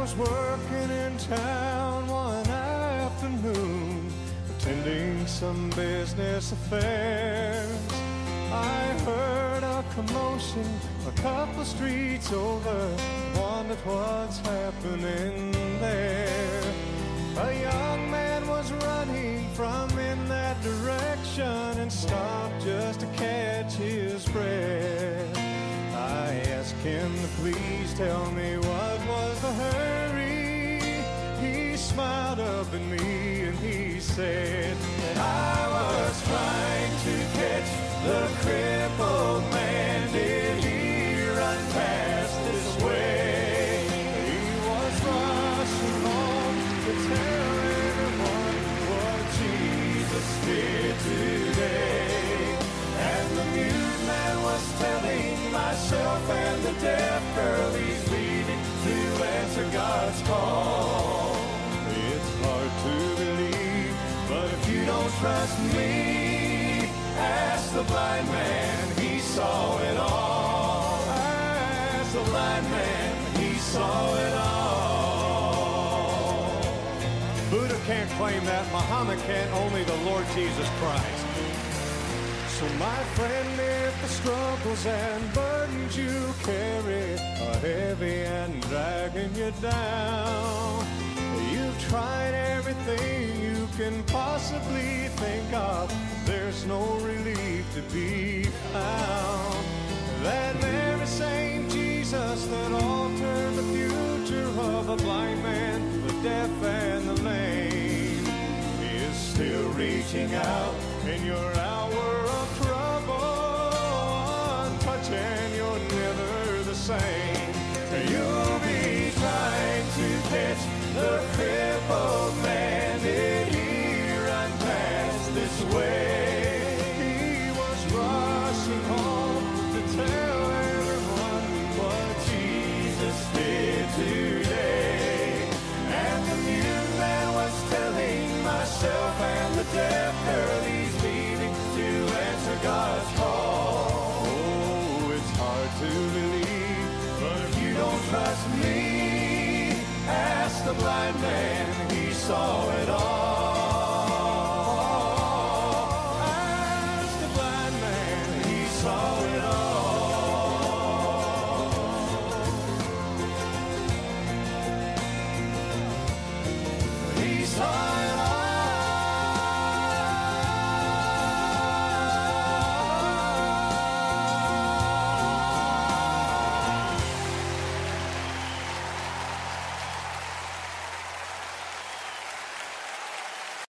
was working in town one afternoon, attending some business affairs. I heard a commotion a couple streets over, wondered what's happening there. A young man was running from in that direction and stopped just to catch his breath. I asked him to please tell me was hurry. He smiled up at me and he said that I was trying to catch the crippled man. Did he run past this way? He was rushing home to tell everyone what Jesus did today. And the mute man was telling myself and the deaf girl answer God's call. It's hard to believe, but if you don't trust me, ask the blind man, he saw it all. Ask the blind man, he saw it all. Buddha can't claim that, Muhammad can't, only the Lord Jesus Christ. So my friend, if the struggles and burdens you carry are heavy and dragging you down, you've tried everything you can possibly think of. There's no relief to be found. That very same Jesus that altered the future of the blind man, the deaf and the lame is still reaching out in your hour same. You'll be trying to catch the crippled man. Did he run past this way? He was rushing home to tell everyone what Jesus did today. And the mute man was telling myself and the deaf girl he's trust me, ask the blind man, he saw it all. Ask the blind man, he saw it all. He saw